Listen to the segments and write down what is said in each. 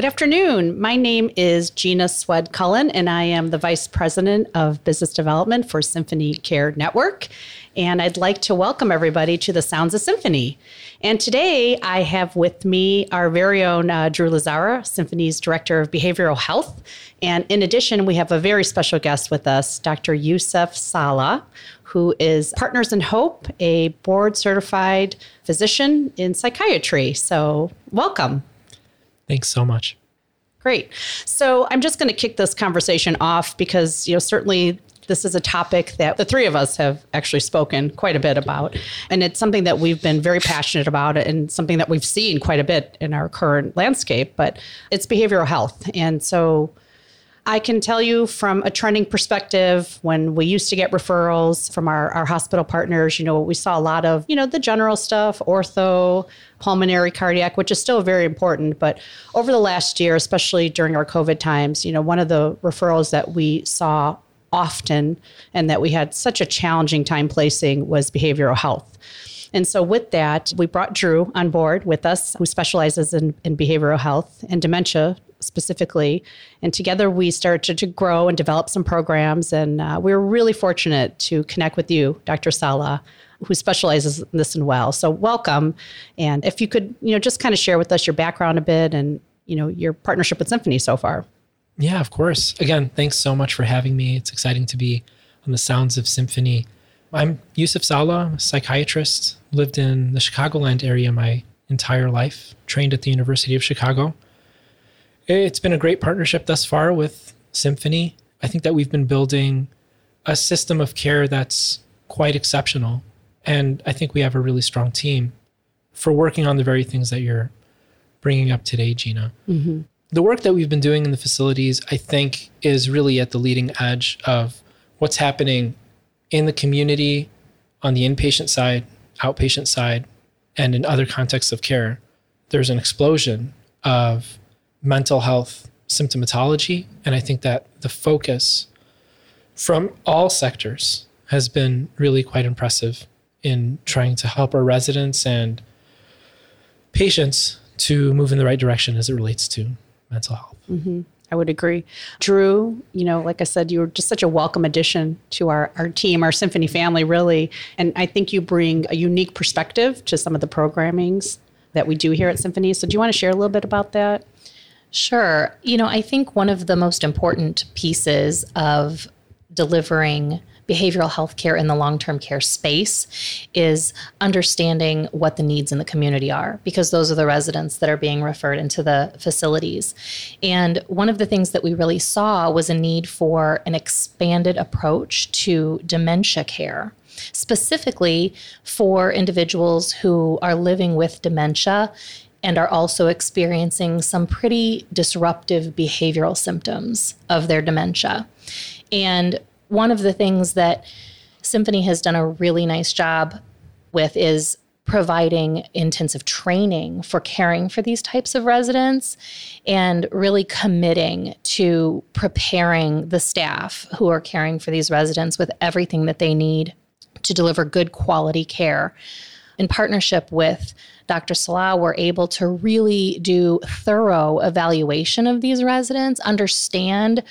Good afternoon. My name is Gina Swed Cullen, and I am the Vice President of Business Development for Symphony Care Network. And I'd like to welcome everybody to the Sounds of Symphony. And today I have with me our very own uh, Dru Lazzara, Symphony's Director of Behavioral Health. And in addition, we have a very special guest with us, Dr. Yusuf Salah, who is Partners in Hope, a board certified physician in psychiatry. So, welcome. Thanks so much. Great. So I'm just going to kick this conversation off because, you know, certainly this is a topic that the three of us have actually spoken quite a bit about. And it's something that we've been very passionate about and something that we've seen quite a bit in our current landscape, but it's behavioral health. And so I can tell you from a trending perspective, when we used to get referrals from our, our hospital partners, you know, we saw a lot of, you know, the general stuff, ortho, pulmonary, cardiac, which is still very important. But over the last year, especially during our COVID times, you know, one of the referrals that we saw often and that we had such a challenging time placing was behavioral health. And so, with that, we brought Dru on board with us, who specializes in, in behavioral health and dementia specifically. And together we started to grow and develop some programs. And uh, we were really fortunate to connect with you, Dr. Salah, who specializes in this and well. So welcome. And if you could, you know, just kind of share with us your background a bit and, you know, your partnership with Symphony so far. Yeah, of course. Again, thanks so much for having me. It's exciting to be on the Sounds of Symphony. I'm Yusuf Salah, a psychiatrist, lived in the Chicagoland area my entire life, trained at the University of Chicago. It's been a great partnership thus far with Symphony. I think that we've been building a system of care that's quite exceptional. And I think we have a really strong team for working on the very things that you're bringing up today, Gina. Mm-hmm. The work that we've been doing in the facilities, I think, is really at the leading edge of what's happening in the community on the inpatient side, outpatient side, and in other contexts of care. There's an explosion of mental health symptomatology. And I think that the focus from all sectors has been really quite impressive in trying to help our residents and patients to move in the right direction as it relates to mental health. Mm-hmm. I would agree. Dru, you know, like I said, you were just such a welcome addition to our, our team, our symphony family, really. And I think you bring a unique perspective to some of the programmings that we do here at Symphony. So, do you want to share a little bit about that? Sure. You know, I think one of the most important pieces of delivering behavioral health care in the long term care space is understanding what the needs in the community are, because those are the residents that are being referred into the facilities. And one of the things that we really saw was a need for an expanded approach to dementia care specifically for individuals who are living with dementia and are also experiencing some pretty disruptive behavioral symptoms of their dementia. And one of the things that Symphony has done a really nice job with is providing intensive training for caring for these types of residents and really committing to preparing the staff who are caring for these residents with everything that they need to deliver good quality care in partnership with Dr. Salah, we're able to really do thorough evaluation of these residents, understand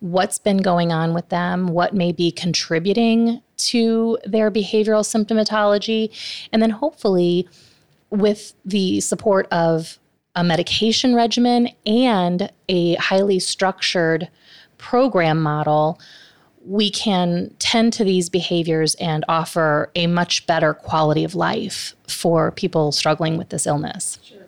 what's been going on with them, what may be contributing to their behavioral symptomatology, and then hopefully, with the support of a medication regimen and a highly structured program model, we can tend to these behaviors and offer a much better quality of life for people struggling with this illness. Sure,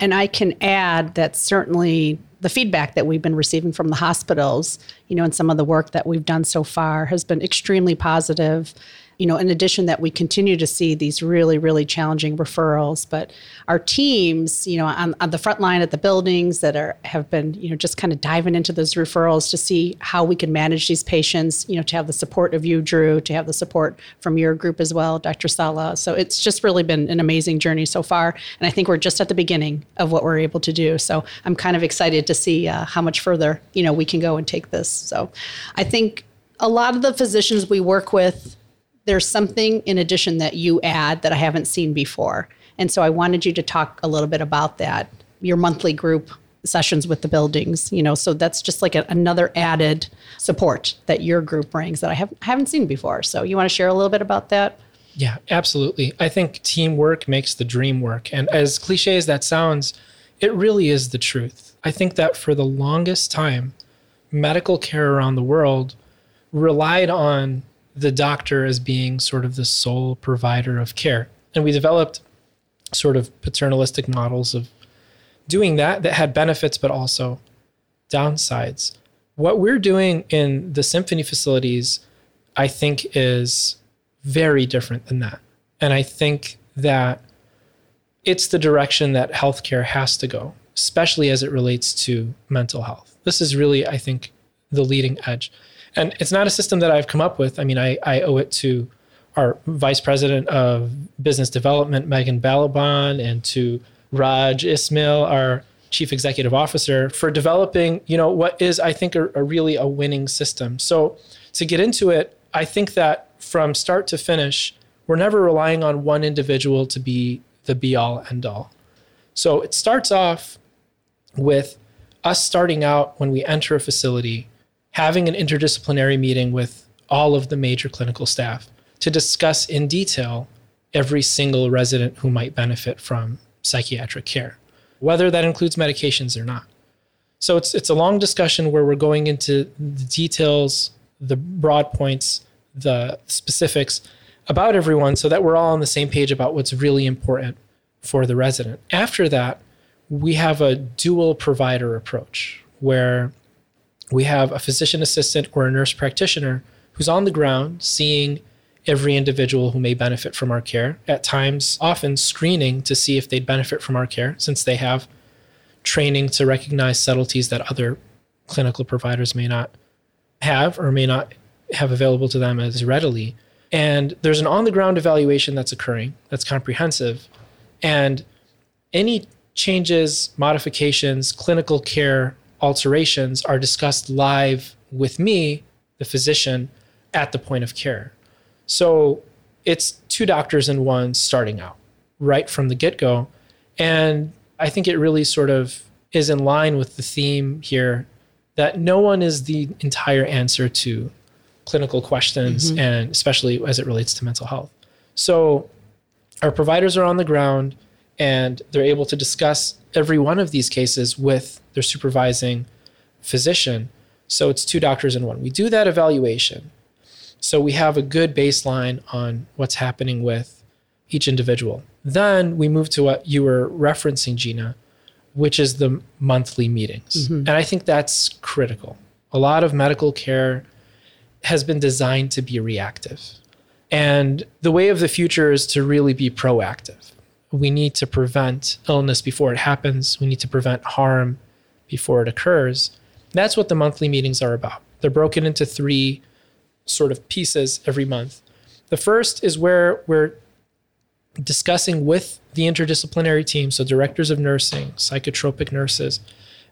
And I can add that certainly the feedback that we've been receiving from the hospitals, you know, and some of the work that we've done so far has been extremely positive you know, in addition that we continue to see these really, really challenging referrals, but our teams, you know, on, on the front line at the buildings that are have been, you know, just kind of diving into those referrals to see how we can manage these patients, you know, to have the support of you, Dru, to have the support from your group as well, Dr. Salah. So it's just really been an amazing journey so far. And I think we're just at the beginning of what we're able to do. So I'm kind of excited to see uh, how much further, you know, we can go and take this. So I think a lot of the physicians we work with there's something in addition that you add that I haven't seen before. And so I wanted you to talk a little bit about that, your monthly group sessions with the buildings, you know, so that's just like a, another added support that your group brings that I have, haven't seen before. So you want to share a little bit about that? Yeah, absolutely. I think teamwork makes the dream work. And as cliche as that sounds, it really is the truth. I think that for the longest time, medical care around the world relied on the doctor as being sort of the sole provider of care. And we developed sort of paternalistic models of doing that that had benefits but also downsides. What we're doing in the symphony facilities, I think, is very different than that. And I think that it's the direction that healthcare has to go, especially as it relates to mental health. This is really, I think, the leading edge. And it's not a system that I've come up with. I mean, I, I owe it to our vice president of business development, Megan Balaban, and to Raj Ismail, our chief executive officer, for developing, you know, what is, I think, a, a really a winning system. So to get into it, I think that from start to finish, we're never relying on one individual to be the be all end all. So it starts off with us starting out when we enter a facility, having an interdisciplinary meeting with all of the major clinical staff to discuss in detail every single resident who might benefit from psychiatric care, whether that includes medications or not. So it's it's a long discussion where we're going into the details, the broad points, the specifics about everyone so that we're all on the same page about what's really important for the resident. After that, we have a dual provider approach where we have a physician assistant or a nurse practitioner who's on the ground seeing every individual who may benefit from our care, at times, often screening to see if they'd benefit from our care, since they have training to recognize subtleties that other clinical providers may not have or may not have available to them as readily. And there's an on the ground evaluation that's occurring that's comprehensive. And any changes, modifications, clinical care alterations are discussed live with me, the physician, at the point of care. So it's two doctors in one starting out right from the get go. And I think it really sort of is in line with the theme here that no one is the entire answer to clinical questions, mm-hmm. and especially as it relates to mental health. So our providers are on the ground and they're able to discuss every one of these cases with their supervising physician. So it's two doctors in one. We do that evaluation. So we have a good baseline on what's happening with each individual. Then we move to what you were referencing, Gina, which is the monthly meetings. Mm-hmm. And I think that's critical. A lot of medical care has been designed to be reactive. And the way of the future is to really be proactive. We need to prevent illness before it happens, we need to prevent harm before it occurs. That's what the monthly meetings are about. They're broken into three sort of pieces every month. The first is where we're discussing with the interdisciplinary team, so directors of nursing, psychotropic nurses,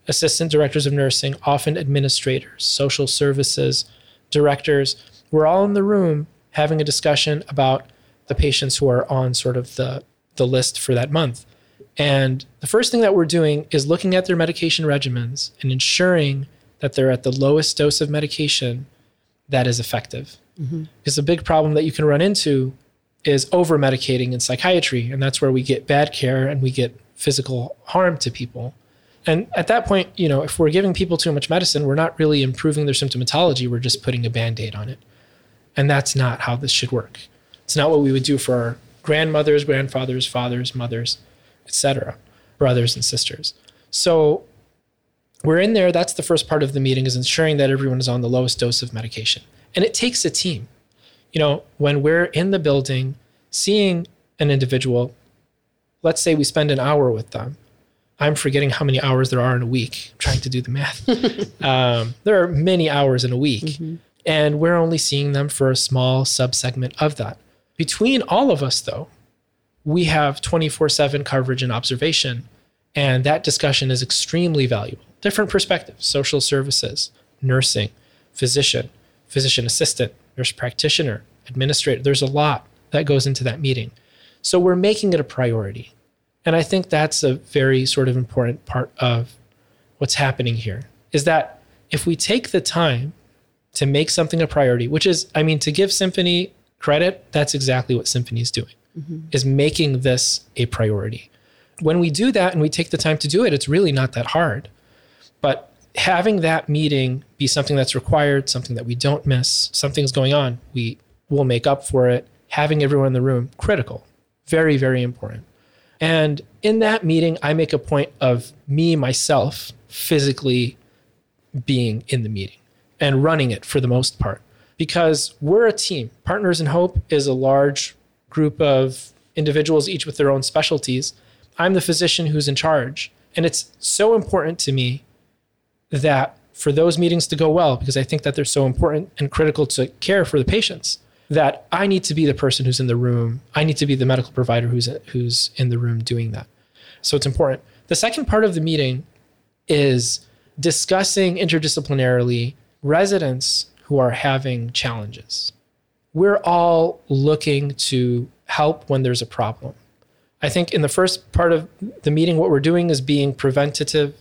assistant directors of nursing, often administrators, social services directors. We're all in the room having a discussion about the patients who are on sort of the, the list for that month. And the first thing that we're doing is looking at their medication regimens and ensuring that they're at the lowest dose of medication that is effective. Mm-hmm. Because a big problem that you can run into is over medicating in psychiatry. And that's where we get bad care and we get physical harm to people. And at that point, you know, if we're giving people too much medicine, we're not really improving their symptomatology. We're just putting a band aid on it. And that's not how this should work. It's not what we would do for our grandmothers, grandfathers, fathers, mothers, etc., brothers and sisters. So we're in there. That's the first part of the meeting is ensuring that everyone is on the lowest dose of medication. And it takes a team. You know, when we're in the building seeing an individual, let's say we spend an hour with them. I'm forgetting how many hours there are in a week. I'm trying to do the math. um, there are many hours in a week, mm-hmm. and we're only seeing them for a small subsegment of that. Between all of us, though, we have 24 7 coverage and observation, and that discussion is extremely valuable different perspectives social services, nursing, physician, physician assistant, nurse practitioner, administrator. There's a lot that goes into that meeting. So we're making it a priority. And I think that's a very sort of important part of what's happening here is that if we take the time to make something a priority, which is, I mean, to give Symphony credit, that's exactly what Symphony is doing, mm-hmm. is making this a priority. When we do that and we take the time to do it, it's really not that hard. But having that meeting be something that's required, something that we don't miss, something's going on, we will make up for it. Having everyone in the room, critical, very, very important. And in that meeting, I make a point of me, myself, physically being in the meeting and running it for the most part because we're a team. Partners in Hope is a large group of individuals, each with their own specialties. I'm the physician who's in charge. And it's so important to me that for those meetings to go well, because I think that they're so important and critical to care for the patients, that I need to be the person who's in the room. I need to be the medical provider who's who's in the room doing that. So it's important. The second part of the meeting is discussing interdisciplinarily residents who are having challenges. We're all looking to help when there's a problem. I think in the first part of the meeting, what we're doing is being preventative,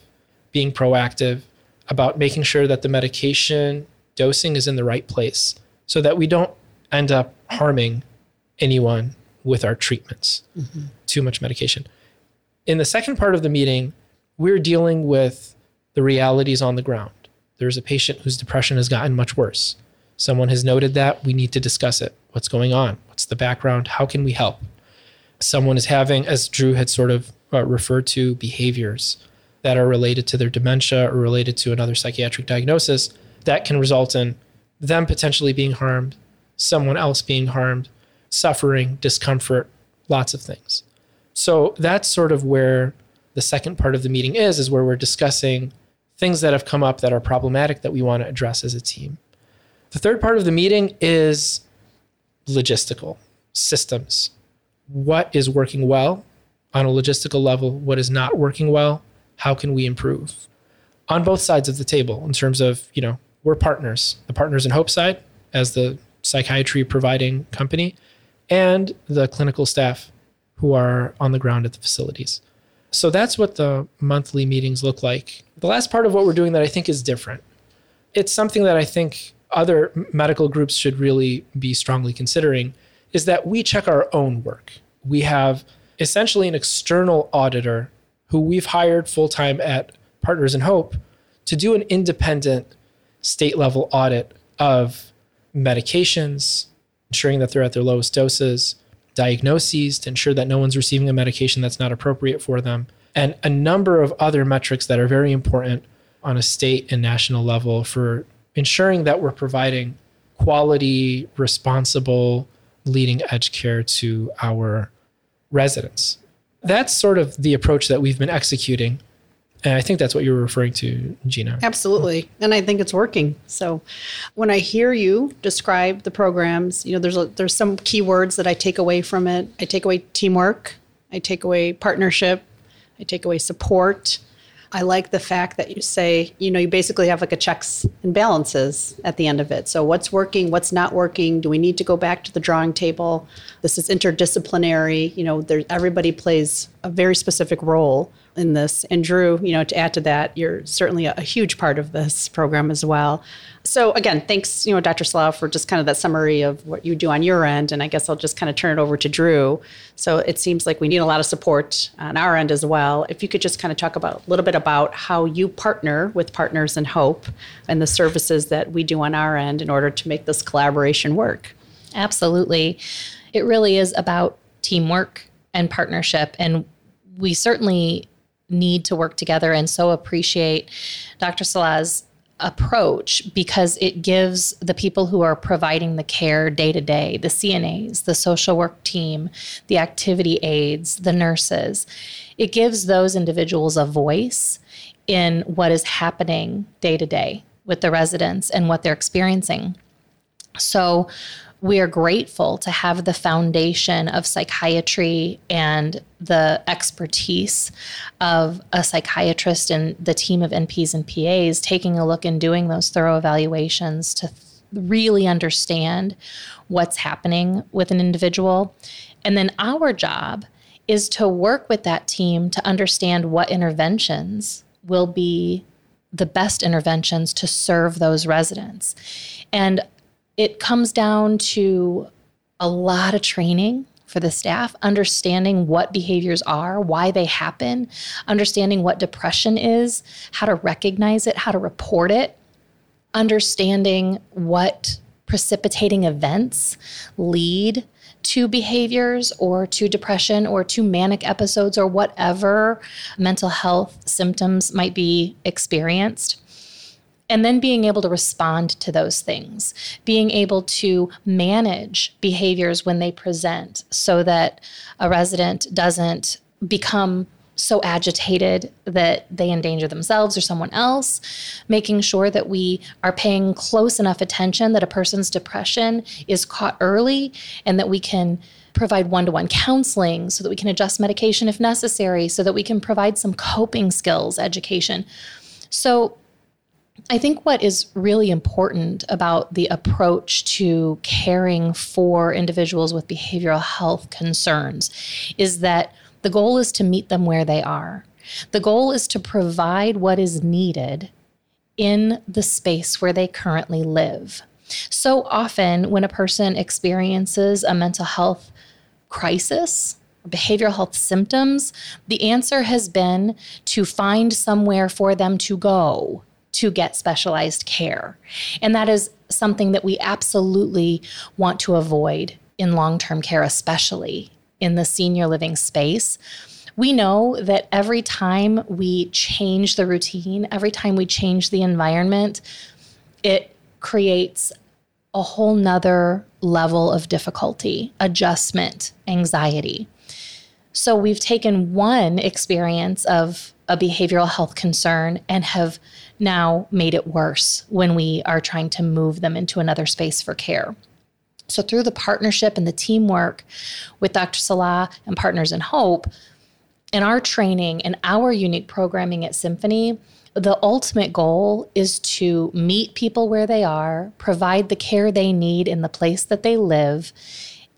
being proactive about making sure that the medication dosing is in the right place so that we don't end up harming anyone with our treatments. Mm-hmm. Too much medication. In the second part of the meeting, we're dealing with the realities on the ground there's a patient whose depression has gotten much worse. Someone has noted that. We need to discuss it. What's going on? What's the background? How can we help? Someone is having, as Dru had sort of uh, referred to, behaviors that are related to their dementia or related to another psychiatric diagnosis that can result in them potentially being harmed, someone else being harmed, suffering, discomfort, lots of things. So that's sort of where the second part of the meeting is, is where we're discussing things that have come up that are problematic that we want to address as a team. The third part of the meeting is logistical systems. What is working well on a logistical level? What is not working well? How can we improve? On both sides of the table, in terms of, you know, we're partners, the partners in Hope side as the psychiatry providing company, and the clinical staff who are on the ground at the facilities. So that's what the monthly meetings look like. The last part of what we're doing that I think is different. It's something that I think other medical groups should really be strongly considering is that we check our own work. We have essentially an external auditor who we've hired full time at Partners in Hope to do an independent state level audit of medications, ensuring that they're at their lowest doses, diagnoses to ensure that no one's receiving a medication that's not appropriate for them, and a number of other metrics that are very important on a state and national level for ensuring that we're providing quality, responsible, leading edge care to our residents. That's sort of the approach that we've been executing and I think that's what you were referring to, Gina. Absolutely. And I think it's working. So when I hear you describe the programs, you know, there's a, there's some key words that I take away from it. I take away teamwork, I take away partnership, I take away support, I like the fact that you say, you know, you basically have like a checks and balances at the end of it. So what's working, what's not working? Do we need to go back to the drawing table? This is interdisciplinary. You know, there everybody plays a very specific role in this. And Dru, you know, to add to that, you're certainly a, a huge part of this program as well. So again, thanks, you know, Dr. Salah, for just kind of that summary of what you do on your end. And I guess I'll just kind of turn it over to Dru. So it seems like we need a lot of support on our end as well. If you could just kind of talk about a little bit about how you partner with Partners in Hope and the services that we do on our end in order to make this collaboration work. Absolutely. It really is about teamwork and partnership. And we certainly need to work together and so appreciate Dr. Salah's approach because it gives the people who are providing the care day to day, the CNAs, the social work team, the activity aides, the nurses, it gives those individuals a voice in what is happening day to day with the residents and what they're experiencing. So, we are grateful to have the foundation of psychiatry and the expertise of a psychiatrist and the team of NPs and PAs taking a look and doing those thorough evaluations to really understand what's happening with an individual. And then our job is to work with that team to understand what interventions will be the best interventions to serve those residents. And it comes down to a lot of training for the staff, understanding what behaviors are, why they happen, understanding what depression is, how to recognize it, how to report it, understanding what precipitating events lead to behaviors or to depression or to manic episodes or whatever mental health symptoms might be experienced. And then being able to respond to those things, being able to manage behaviors when they present so that a resident doesn't become so agitated that they endanger themselves or someone else, making sure that we are paying close enough attention that a person's depression is caught early and that we can provide one to one counseling so that we can adjust medication if necessary, so that we can provide some coping skills education. So, I think what is really important about the approach to caring for individuals with behavioral health concerns is that the goal is to meet them where they are. The goal is to provide what is needed in the space where they currently live. So often, when a person experiences a mental health crisis, behavioral health symptoms, the answer has been to find somewhere for them to go to get specialized care. And that is something that we absolutely want to avoid in long term care, especially in the senior living space, we know that every time we change the routine, every time we change the environment, it creates a whole nother level of difficulty, adjustment, anxiety. So we've taken one experience of a behavioral health concern and have now made it worse when we are trying to move them into another space for care. So, through the partnership and the teamwork with Dr. Salah and Partners in Hope, in our training and our unique programming at Symphony, the ultimate goal is to meet people where they are, provide the care they need in the place that they live,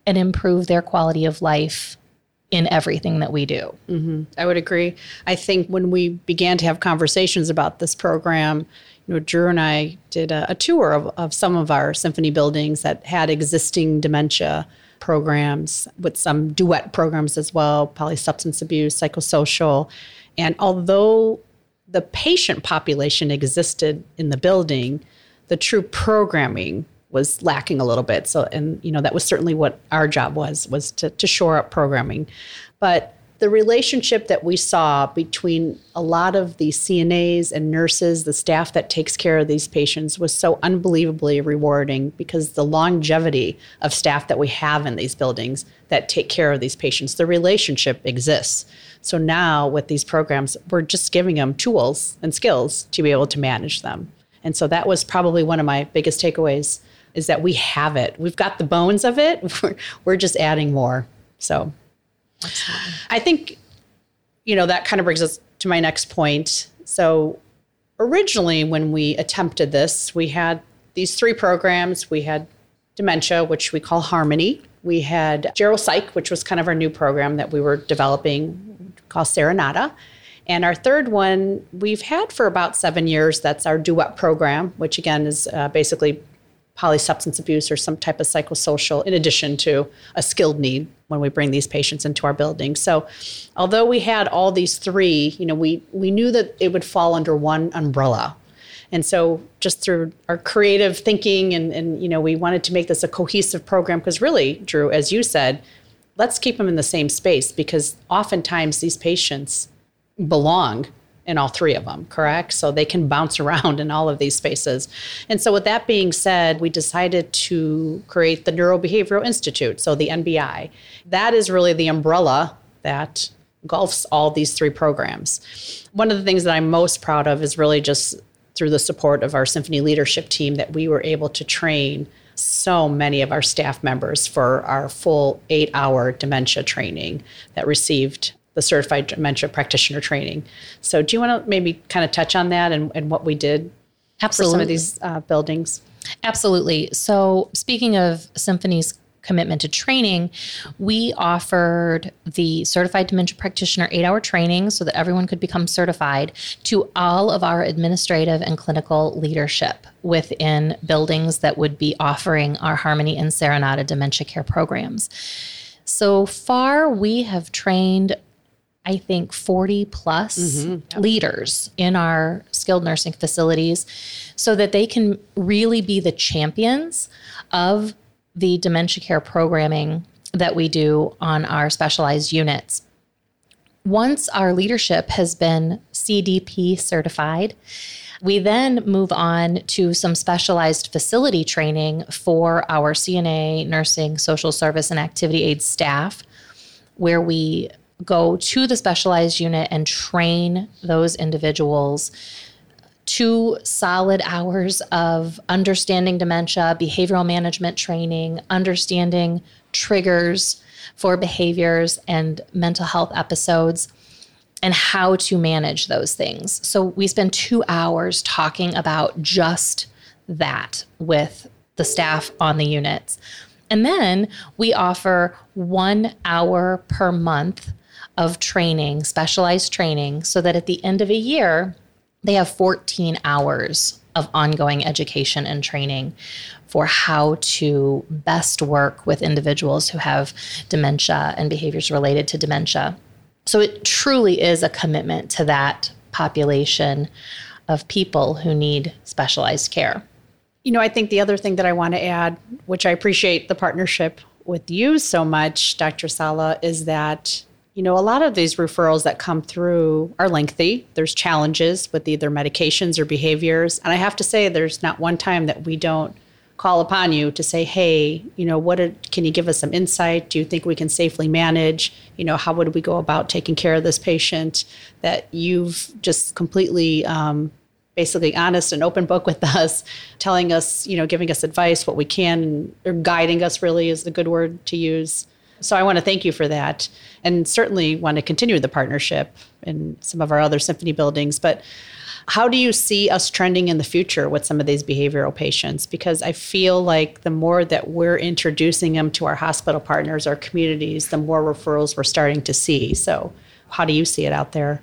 and improve their quality of life in everything that we do. Mm-hmm. I would agree. I think when we began to have conversations about this program, you know, Dru and I did a, a tour of, of some of our symphony buildings that had existing dementia programs with some duet programs as well, polysubstance abuse, psychosocial. And although the patient population existed in the building, the true programming was lacking a little bit. So, and you know, that was certainly what our job was, was to, to shore up programming. But the relationship that we saw between a lot of the CNAs and nurses, the staff that takes care of these patients, was so unbelievably rewarding because the longevity of staff that we have in these buildings that take care of these patients, the relationship exists. So now with these programs, we're just giving them tools and skills to be able to manage them. And so that was probably one of my biggest takeaways is that we have it. We've got the bones of it. We're, we're just adding more. So Absolutely. I think, you know, that kind of brings us to my next point. So, originally, when we attempted this, we had these three programs. We had dementia, which we call Harmony. We had Geropsych, which was kind of our new program that we were developing called Serenata. And our third one we've had for about seven years. That's our Duet program, which again is uh, basically polysubstance abuse or some type of psychosocial, in addition to a skilled need when we bring these patients into our building. So, although we had all these three, you know, we we knew that it would fall under one umbrella. And so, just through our creative thinking, and, and you know, we wanted to make this a cohesive program because, really, Dru, as you said, let's keep them in the same space because oftentimes these patients belong in all three of them, correct? So they can bounce around in all of these spaces. And so, with that being said, we decided to create the Neurobehavioral Institute, so the NBI. That is really the umbrella that engulfs all these three programs. One of the things that I'm most proud of is really just through the support of our symphony leadership team that we were able to train so many of our staff members for our full eight hour dementia training that received the certified dementia practitioner training. So, do you want to maybe kind of touch on that and, and what we did Absolutely. for some of these uh, buildings? Absolutely. So, speaking of Symphony's commitment to training, we offered the certified dementia practitioner eight hour training so that everyone could become certified to all of our administrative and clinical leadership within buildings that would be offering our Harmony and Serenata dementia care programs. So far, we have trained I think 40 plus mm-hmm. leaders in our skilled nursing facilities so that they can really be the champions of the dementia care programming that we do on our specialized units. Once our leadership has been CDP certified, we then move on to some specialized facility training for our CNA, nursing, social service, and activity aid staff, where we go to the specialized unit and train those individuals two solid hours of understanding dementia, behavioral management training, understanding triggers for behaviors and mental health episodes, and how to manage those things. So we spend two hours talking about just that with the staff on the units. And then we offer one hour per month of training, specialized training, so that at the end of a year, they have 14 hours of ongoing education and training for how to best work with individuals who have dementia and behaviors related to dementia. So it truly is a commitment to that population of people who need specialized care. You know, I think the other thing that I want to add, which I appreciate the partnership with you so much, Dr. Salah, is that you know, a lot of these referrals that come through are lengthy. There's challenges with either medications or behaviors. And I have to say, there's not one time that we don't call upon you to say, hey, you know, what are, can you give us some insight? Do you think we can safely manage? You know, how would we go about taking care of this patient? That you've just completely um, basically honest and open book with us, telling us, you know, giving us advice, what we can, or guiding us really is the good word to use. So I want to thank you for that and certainly want to continue the partnership in some of our other symphony buildings. But how do you see us trending in the future with some of these behavioral patients? Because I feel like the more that we're introducing them to our hospital partners, our communities, the more referrals we're starting to see. So, how do you see it out there?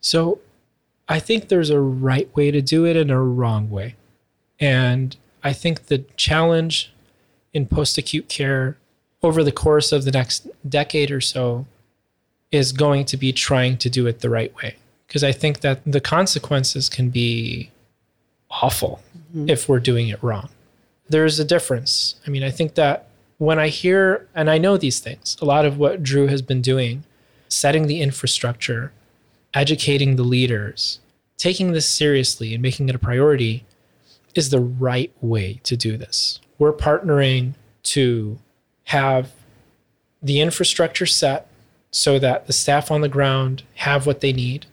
So, I think there's a right way to do it and a wrong way. And I think the challenge in post acute care over the course of the next decade or so is going to be trying to do it the right way. Because I think that the consequences can be awful mm-hmm. if we're doing it wrong. There's a difference. I mean, I think that when I hear, and I know these things, a lot of what Dru has been doing, setting the infrastructure, educating the leaders, taking this seriously and making it a priority is the right way to do this. We're partnering to have the infrastructure set so that the staff on the ground have what they need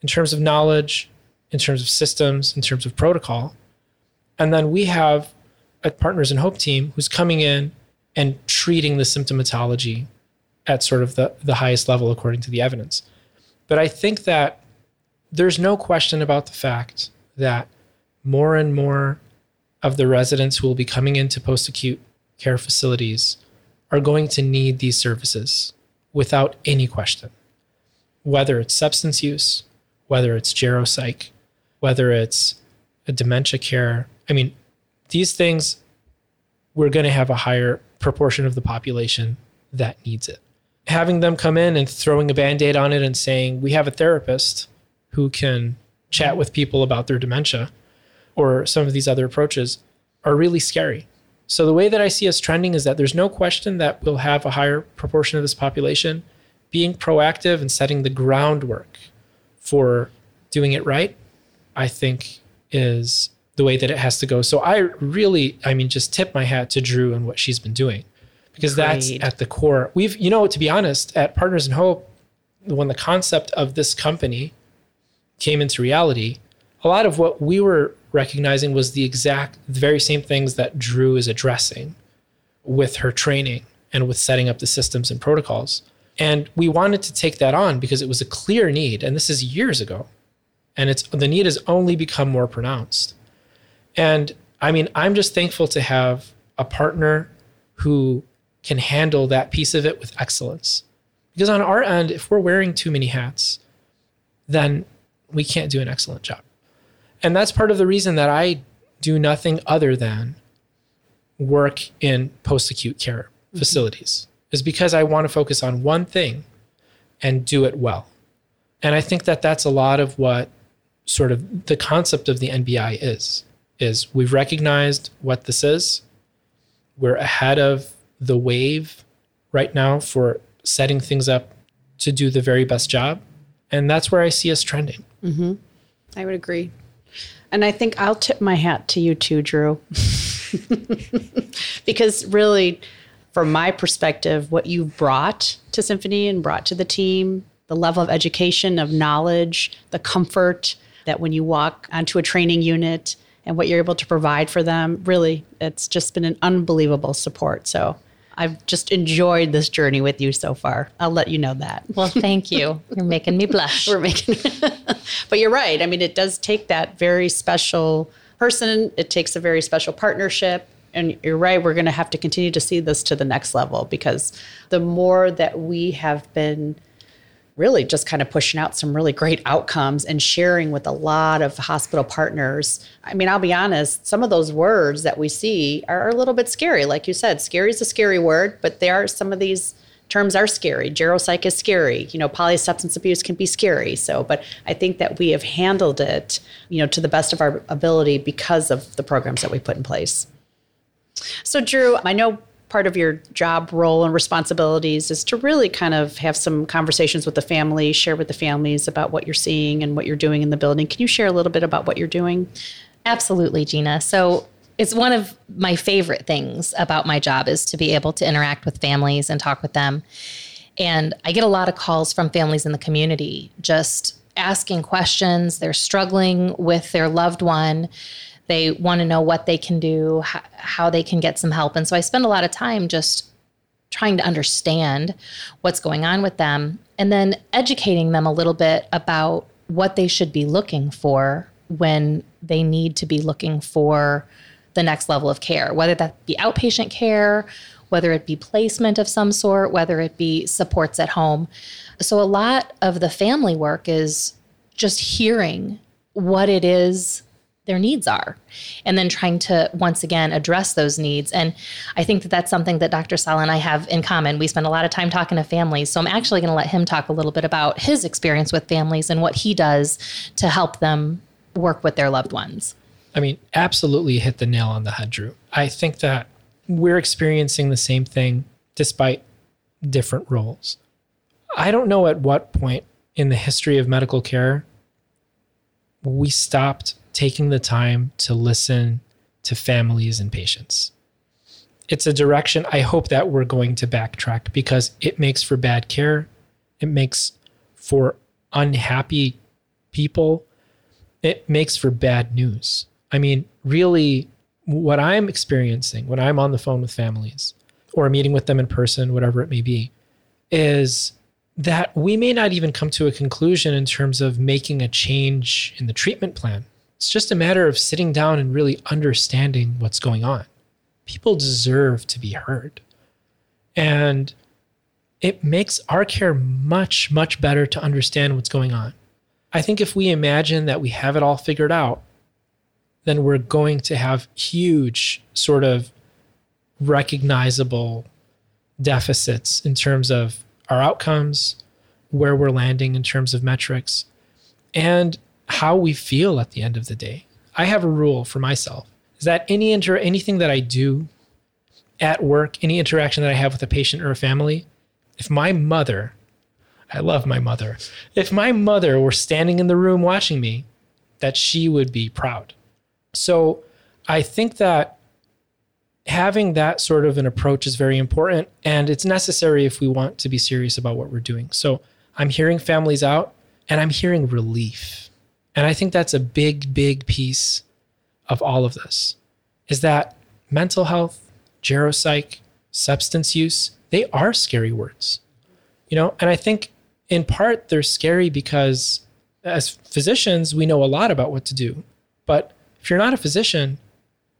in terms of knowledge, in terms of systems, in terms of protocol. And then we have a Partners in Hope team who's coming in and treating the symptomatology at sort of the, the highest level according to the evidence. But I think that there's no question about the fact that more and more of the residents who will be coming into post acute care facilities are going to need these services without any question. Whether it's substance use, whether it's geropsych, whether it's a dementia care. I mean, these things, we're going to have a higher proportion of the population that needs it. Having them come in and throwing a band aid on it and saying, we have a therapist who can chat with people about their dementia or some of these other approaches are really scary so the way that I see us trending is that there's no question that we'll have a higher proportion of this population being proactive and setting the groundwork for doing it right. I think is the way that it has to go. So I really, I mean, just tip my hat to Dru and what she's been doing because Great. that's at the core. We've, you know, to be honest, at Partners in Hope, when the concept of this company came into reality, a lot of what we were recognizing was the exact, the very same things that Dru is addressing with her training and with setting up the systems and protocols. And we wanted to take that on because it was a clear need. And this is years ago. And it's the need has only become more pronounced. And I mean, I'm just thankful to have a partner who can handle that piece of it with excellence. Because on our end, if we're wearing too many hats, then we can't do an excellent job. And that's part of the reason that I do nothing other than work in post acute care mm-hmm. facilities, is because I want to focus on one thing and do it well. And I think that that's a lot of what sort of the concept of the NBI is is we've recognized what this is. We're ahead of the wave right now for setting things up to do the very best job. And that's where I see us trending. Mm-hmm. I would agree. And I think I'll tip my hat to you too, Dru. because really, from my perspective, what you've brought to Symphony and brought to the team, the level of education, of knowledge, the comfort that when you walk onto a training unit and what you're able to provide for them, really, it's just been an unbelievable support. So I've just enjoyed this journey with you so far. I'll let you know that. Well, thank you. You're making me blush. We're making, but you're right. I mean, it does take that very special person. It takes a very special partnership. And you're right, we're going to have to continue to see this to the next level because the more that we have been really just kind of pushing out some really great outcomes and sharing with a lot of hospital partners. I mean, I'll be honest, some of those words that we see are a little bit scary. Like you said, scary is a scary word, but there are some of these terms are scary. Geropsych is scary. You know, polysubstance abuse can be scary. So, but I think that we have handled it, you know, to the best of our ability because of the programs that we put in place. So, Dru, I know part of your job role and responsibilities is to really kind of have some conversations with the family, share with the families about what you're seeing and what you're doing in the building. Can you share a little bit about what you're doing? Absolutely, Gina. So it's one of my favorite things about my job is to be able to interact with families and talk with them. And I get a lot of calls from families in the community just asking questions. They're struggling with their loved one they want to know what they can do, how, how they can get some help. And so I spend a lot of time just trying to understand what's going on with them and then educating them a little bit about what they should be looking for when they need to be looking for the next level of care, whether that be outpatient care, whether it be placement of some sort, whether it be supports at home. So, a lot of the family work is just hearing what it is their needs are and then trying to once again address those needs. And i think that that's something that dr salah and i have in common. We spend a lot of time talking to families so i'm actually going to let him talk a little bit about his experience with families and what he does to help them work with their loved ones. I mean absolutely hit the nail on the head dru. I think that we're experiencing the same thing despite different roles. I don't know at what point in the history of medical care we stopped taking the time to listen to families and patients. It's a direction I hope that we're going to backtrack because it makes for bad care. It makes for unhappy people. It makes for bad news. I mean, really, what I'm experiencing when I'm on the phone with families or meeting with them in person, whatever it may be, is that we may not even come to a conclusion in terms of making a change in the treatment plan. It's just a matter of sitting down and really understanding what's going on. People deserve to be heard. And it makes our care much, much better to understand what's going on. I think if we imagine that we have it all figured out, then we're going to have huge, sort of recognizable deficits in terms of our outcomes, where we're landing in terms of metrics. And how we feel at the end of the day. I have a rule for myself is that any inter anything that I do at work, any interaction that I have with a patient or a family, if my mother, I love my mother, if my mother were standing in the room watching me, that she would be proud. So I think that having that sort of an approach is very important and it's necessary if we want to be serious about what we're doing. So I'm hearing families out and I'm hearing relief and I think that's a big, big piece of all of this is that mental health, geropsych, substance use, they are scary words. You know, and I think in part they're scary because as physicians, we know a lot about what to do. But if you're not a physician,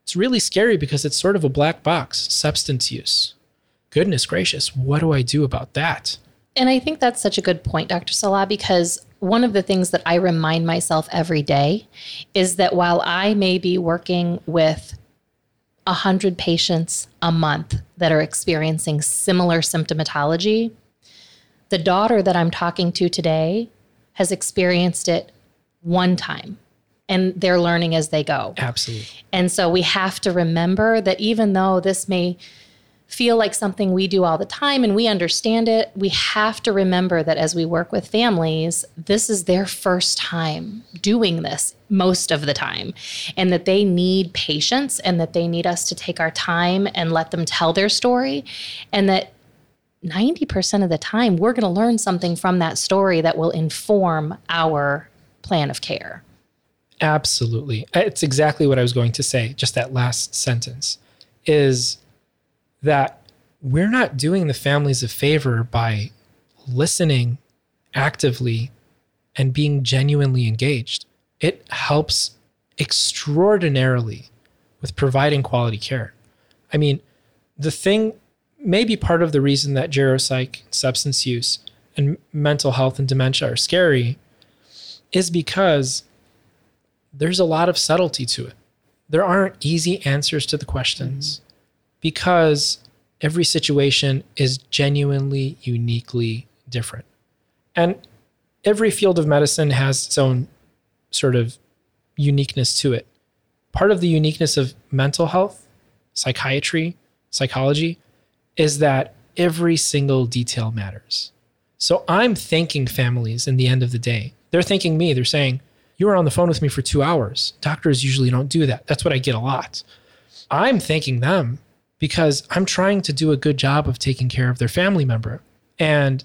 it's really scary because it's sort of a black box substance use. Goodness gracious, what do I do about that? And I think that's such a good point, Dr. Salah, because one of the things that I remind myself every day is that while I may be working with 100 patients a month that are experiencing similar symptomatology, the daughter that I'm talking to today has experienced it one time and they're learning as they go. Absolutely. And so we have to remember that even though this may feel like something we do all the time and we understand it, we have to remember that as we work with families, this is their first time doing this most of the time, and that they need patience and that they need us to take our time and let them tell their story, and that 90% of the time we're going to learn something from that story that will inform our plan of care. Absolutely. It's exactly what I was going to say, just that last sentence is that we're not doing the families a favor by listening actively and being genuinely engaged. It helps extraordinarily with providing quality care. I mean, the thing, may be part of the reason that geropsych, substance use, and mental health and dementia are scary is because there's a lot of subtlety to it. There aren't easy answers to the questions. Mm-hmm because every situation is genuinely uniquely different. And every field of medicine has its own sort of uniqueness to it. Part of the uniqueness of mental health, psychiatry, psychology is that every single detail matters. So I'm thanking families in the end of the day. They're thanking me. They're saying, You were on the phone with me for two hours. Doctors usually don't do that. That's what I get a lot. I'm thanking them because I'm trying to do a good job of taking care of their family member. And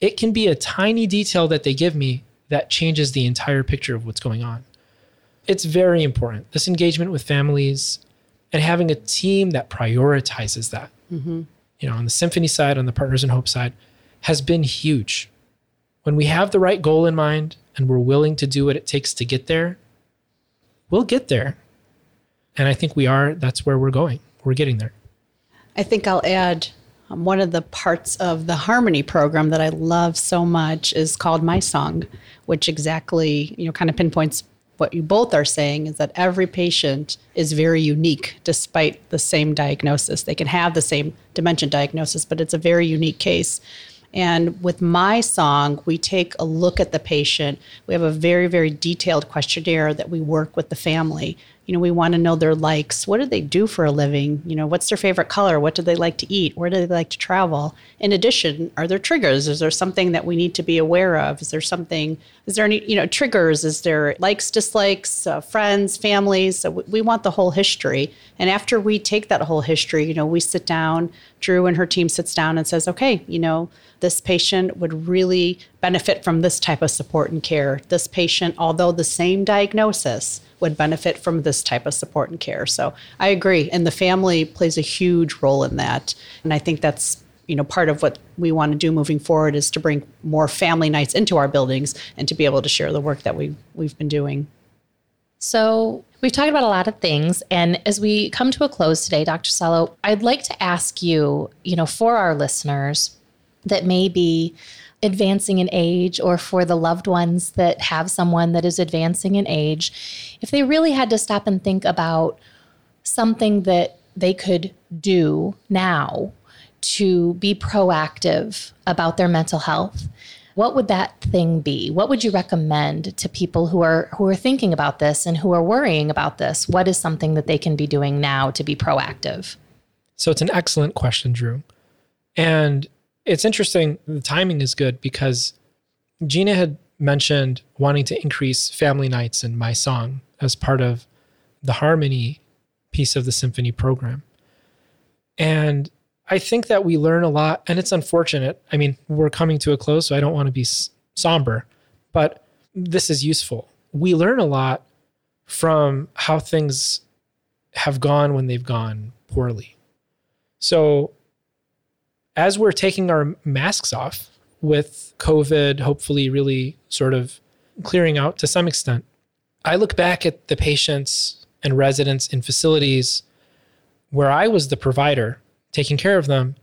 it can be a tiny detail that they give me that changes the entire picture of what's going on. It's very important. This engagement with families and having a team that prioritizes that, mm-hmm. you know, on the symphony side, on the Partners in Hope side, has been huge. When we have the right goal in mind and we're willing to do what it takes to get there, we'll get there. And I think we are. That's where we're going. We're getting there. I think I'll add um, one of the parts of the harmony program that I love so much is called My Song, which exactly, you know, kind of pinpoints what you both are saying is that every patient is very unique despite the same diagnosis. They can have the same dementia diagnosis, but it's a very unique case. And with my song, we take a look at the patient. We have a very, very detailed questionnaire that we work with the family you know, we want to know their likes. What do they do for a living? You know, what's their favorite color? What do they like to eat? Where do they like to travel? In addition, are there triggers? Is there something that we need to be aware of? Is there something, is there any, you know, triggers? Is there likes, dislikes, uh, friends, families? So we want the whole history. And after we take that whole history, you know, we sit down, Dru and her team sits down and says, okay, you know, this patient would really benefit from this type of support and care. This patient, although the same diagnosis, would benefit from this type of support and care. So I agree. And the family plays a huge role in that. And I think that's you know part of what we want to do moving forward is to bring more family nights into our buildings and to be able to share the work that we we've been doing. So we've talked about a lot of things and as we come to a close today Dr. Salah, I'd like to ask you, you know, for our listeners that may be advancing in age or for the loved ones that have someone that is advancing in age, if they really had to stop and think about something that they could do now to be proactive about their mental health, what would that thing be? What would you recommend to people who are who are thinking about this and who are worrying about this? What is something that they can be doing now to be proactive? So it's an excellent question, Dru. And it's interesting. The timing is good because Gina had mentioned wanting to increase family nights in my song as part of the harmony piece of the symphony program. And I think that we learn a lot, and it's unfortunate. I mean, we're coming to a close, so I don't want to be somber, but this is useful. We learn a lot from how things have gone when they've gone poorly. So as we're taking our masks off with COVID, hopefully, really sort of clearing out to some extent, I look back at the patients and residents in facilities where I was the provider taking care of them,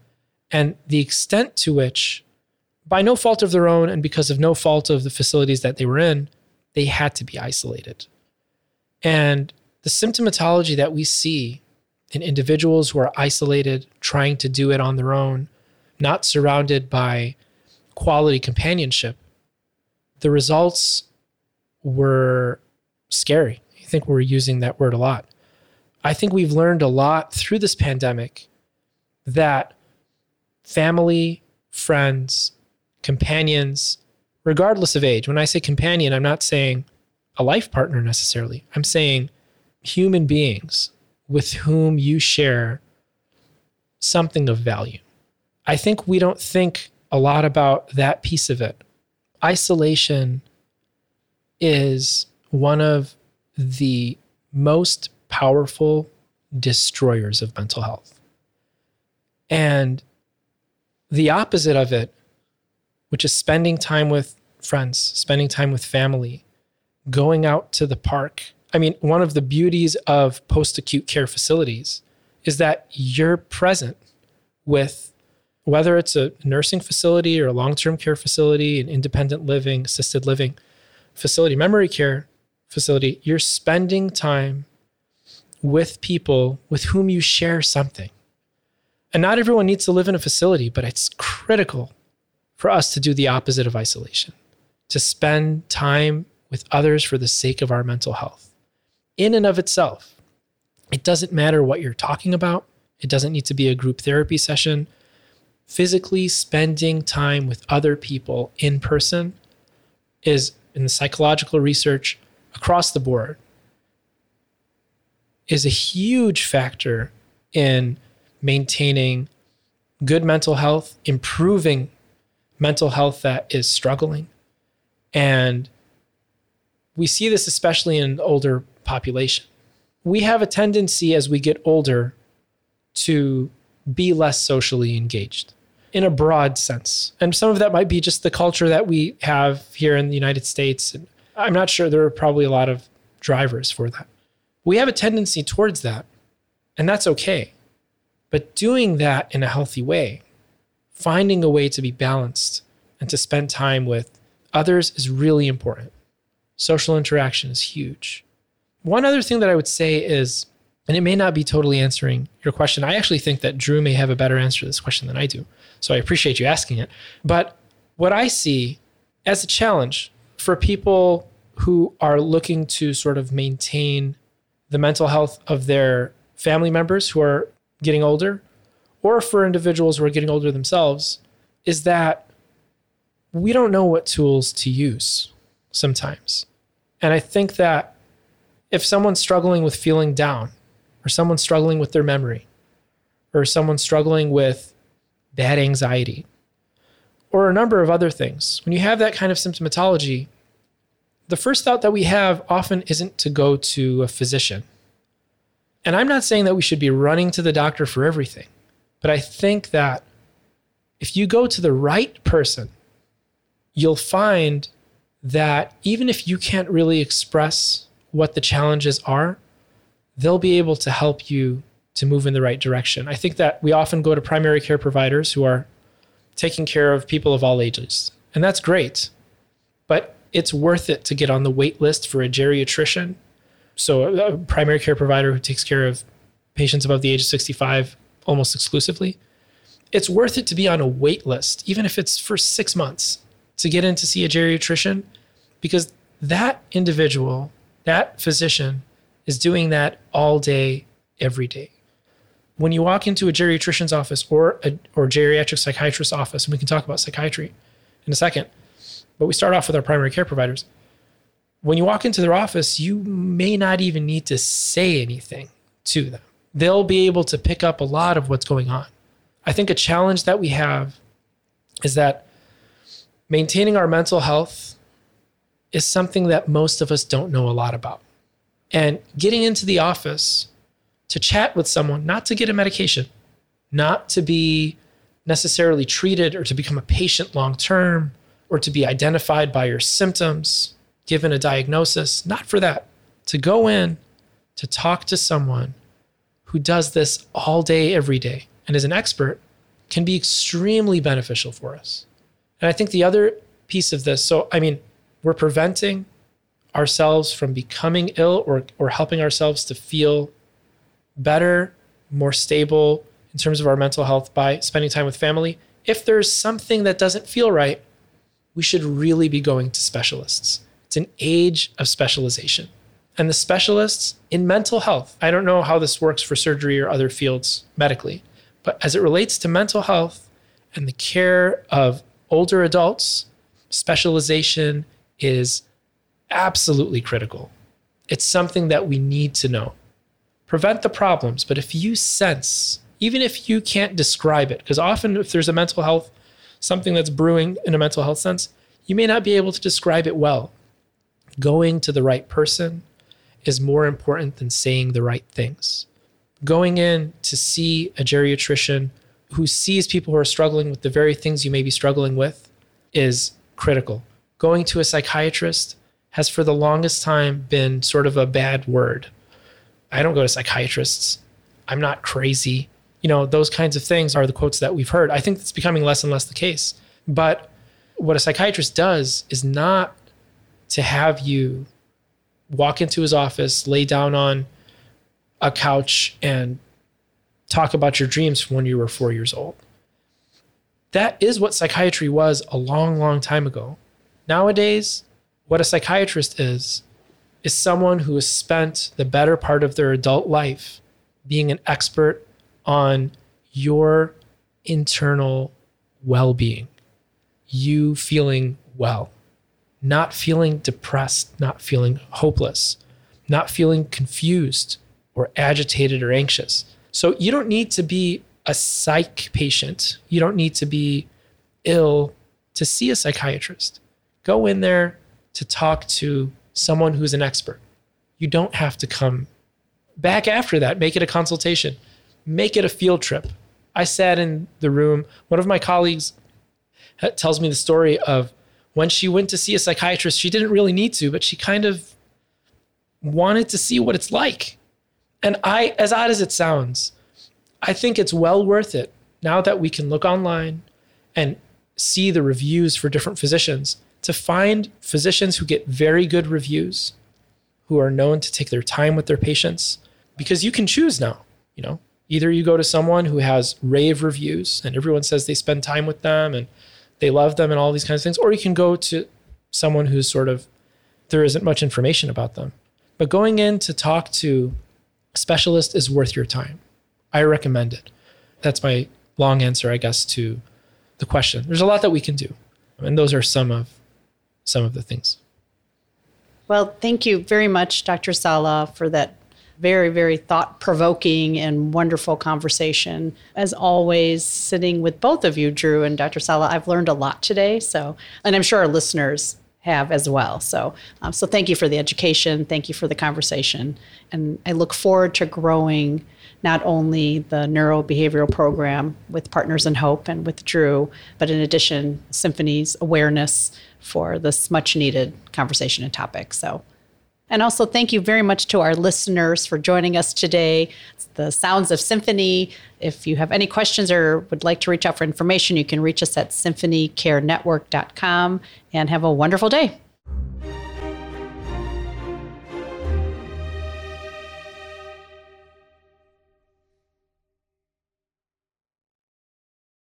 and the extent to which, by no fault of their own and because of no fault of the facilities that they were in, they had to be isolated. And the symptomatology that we see in individuals who are isolated, trying to do it on their own, not surrounded by quality companionship, the results were scary. I think we're using that word a lot. I think we've learned a lot through this pandemic that family, friends, companions, regardless of age, when I say companion, I'm not saying a life partner necessarily. I'm saying human beings with whom you share something of value. I think we don't think a lot about that piece of it. Isolation is one of the most powerful destroyers of mental health. And the opposite of it, which is spending time with friends, spending time with family, going out to the park. I mean, one of the beauties of post acute care facilities is that you're present with whether it's a nursing facility or a long term care facility, an independent living, assisted living facility, memory care facility, you're spending time with people with whom you share something. And not everyone needs to live in a facility, but it's critical for us to do the opposite of isolation, to spend time with others for the sake of our mental health. In and of itself, it doesn't matter what you're talking about, it doesn't need to be a group therapy session. Physically spending time with other people in person is, in the psychological research across the board, is a huge factor in maintaining good mental health, improving mental health that is struggling. And we see this especially in older population. We have a tendency as we get older to be less socially engaged in a broad sense. And some of that might be just the culture that we have here in the United States. And I'm not sure there are probably a lot of drivers for that. We have a tendency towards that, and that's okay. But doing that in a healthy way, finding a way to be balanced and to spend time with others is really important. Social interaction is huge. One other thing that I would say is, and it may not be totally answering your question. I actually think that Dru may have a better answer to this question than I do. So I appreciate you asking it. But what I see as a challenge for people who are looking to sort of maintain the mental health of their family members who are getting older, or for individuals who are getting older themselves, is that we don't know what tools to use sometimes. And I think that if someone's struggling with feeling down, or someone's struggling with their memory, or someone's struggling with bad anxiety, or a number of other things, when you have that kind of symptomatology, the first thought that we have often isn't to go to a physician. And I'm not saying that we should be running to the doctor for everything, but I think that if you go to the right person, you'll find that even if you can't really express what the challenges are, they'll be able to help you to move in the right direction. I think that we often go to primary care providers who are taking care of people of all ages, and that's great. But it's worth it to get on the wait list for a geriatrician so a primary care provider who takes care of patients above the age of 65 almost exclusively, it's worth it to be on a wait list, even if it's for six months, to get in to see a geriatrician, because that individual, that physician, is doing that all day, every day. When you walk into a geriatrician's office or a or geriatric psychiatrist's office, and we can talk about psychiatry in a second, but we start off with our primary care providers when you walk into their office, you may not even need to say anything to them. They'll be able to pick up a lot of what's going on. I think a challenge that we have is that maintaining our mental health is something that most of us don't know a lot about. And getting into the office to chat with someone, not to get a medication, not to be necessarily treated or to become a patient long term or to be identified by your symptoms given a diagnosis, not for that, to go in to talk to someone who does this all day, every day, and is an expert can be extremely beneficial for us. And I think the other piece of this, so I mean, we're preventing ourselves from becoming ill or, or helping ourselves to feel better, more stable in terms of our mental health by spending time with family. If there's something that doesn't feel right, we should really be going to specialists. It's an age of specialization. And the specialists in mental health, I don't know how this works for surgery or other fields medically, but as it relates to mental health and the care of older adults, specialization is absolutely critical. It's something that we need to know. Prevent the problems, but if you sense, even if you can't describe it, because often if there's a mental health, something that's brewing in a mental health sense, you may not be able to describe it well. Going to the right person is more important than saying the right things. Going in to see a geriatrician who sees people who are struggling with the very things you may be struggling with is critical. Going to a psychiatrist has for the longest time been sort of a bad word. I don't go to psychiatrists. I'm not crazy. You know, those kinds of things are the quotes that we've heard. I think it's becoming less and less the case. But what a psychiatrist does is not to have you walk into his office, lay down on a couch, and talk about your dreams from when you were four years old. That is what psychiatry was a long, long time ago. Nowadays, what a psychiatrist is, is someone who has spent the better part of their adult life being an expert on your internal well being, you feeling well, not feeling depressed, not feeling hopeless, not feeling confused or agitated or anxious. So you don't need to be a psych patient. You don't need to be ill to see a psychiatrist. Go in there, to talk to someone who's an expert. You don't have to come back after that. Make it a consultation, make it a field trip. I sat in the room. One of my colleagues uh, tells me the story of when she went to see a psychiatrist. She didn't really need to, but she kind of wanted to see what it's like. And I, as odd as it sounds, I think it's well worth it now that we can look online and see the reviews for different physicians to find physicians who get very good reviews, who are known to take their time with their patients, because you can choose now. You know, either you go to someone who has rave reviews and everyone says they spend time with them and they love them and all these kinds of things, or you can go to someone who's sort of there isn't much information about them. But going in to talk to a specialist is worth your time. I recommend it. That's my long answer, I guess, to the question. There's a lot that we can do. And those are some of some of the things. Well, thank you very much, Dr. Salah, for that very, very thought provoking and wonderful conversation. As always, sitting with both of you, Dru and Dr. Salah, I've learned a lot today. So, and I'm sure our listeners have as well. So, um, so thank you for the education. Thank you for the conversation. And I look forward to growing not only the neurobehavioral program with Partners in Hope and with Dru, but in addition, Symphony's awareness for this much needed conversation and topic. So, and also thank you very much to our listeners for joining us today. It's the Sounds of Symphony. If you have any questions or would like to reach out for information, you can reach us at symphonycarenetwork.com and have a wonderful day.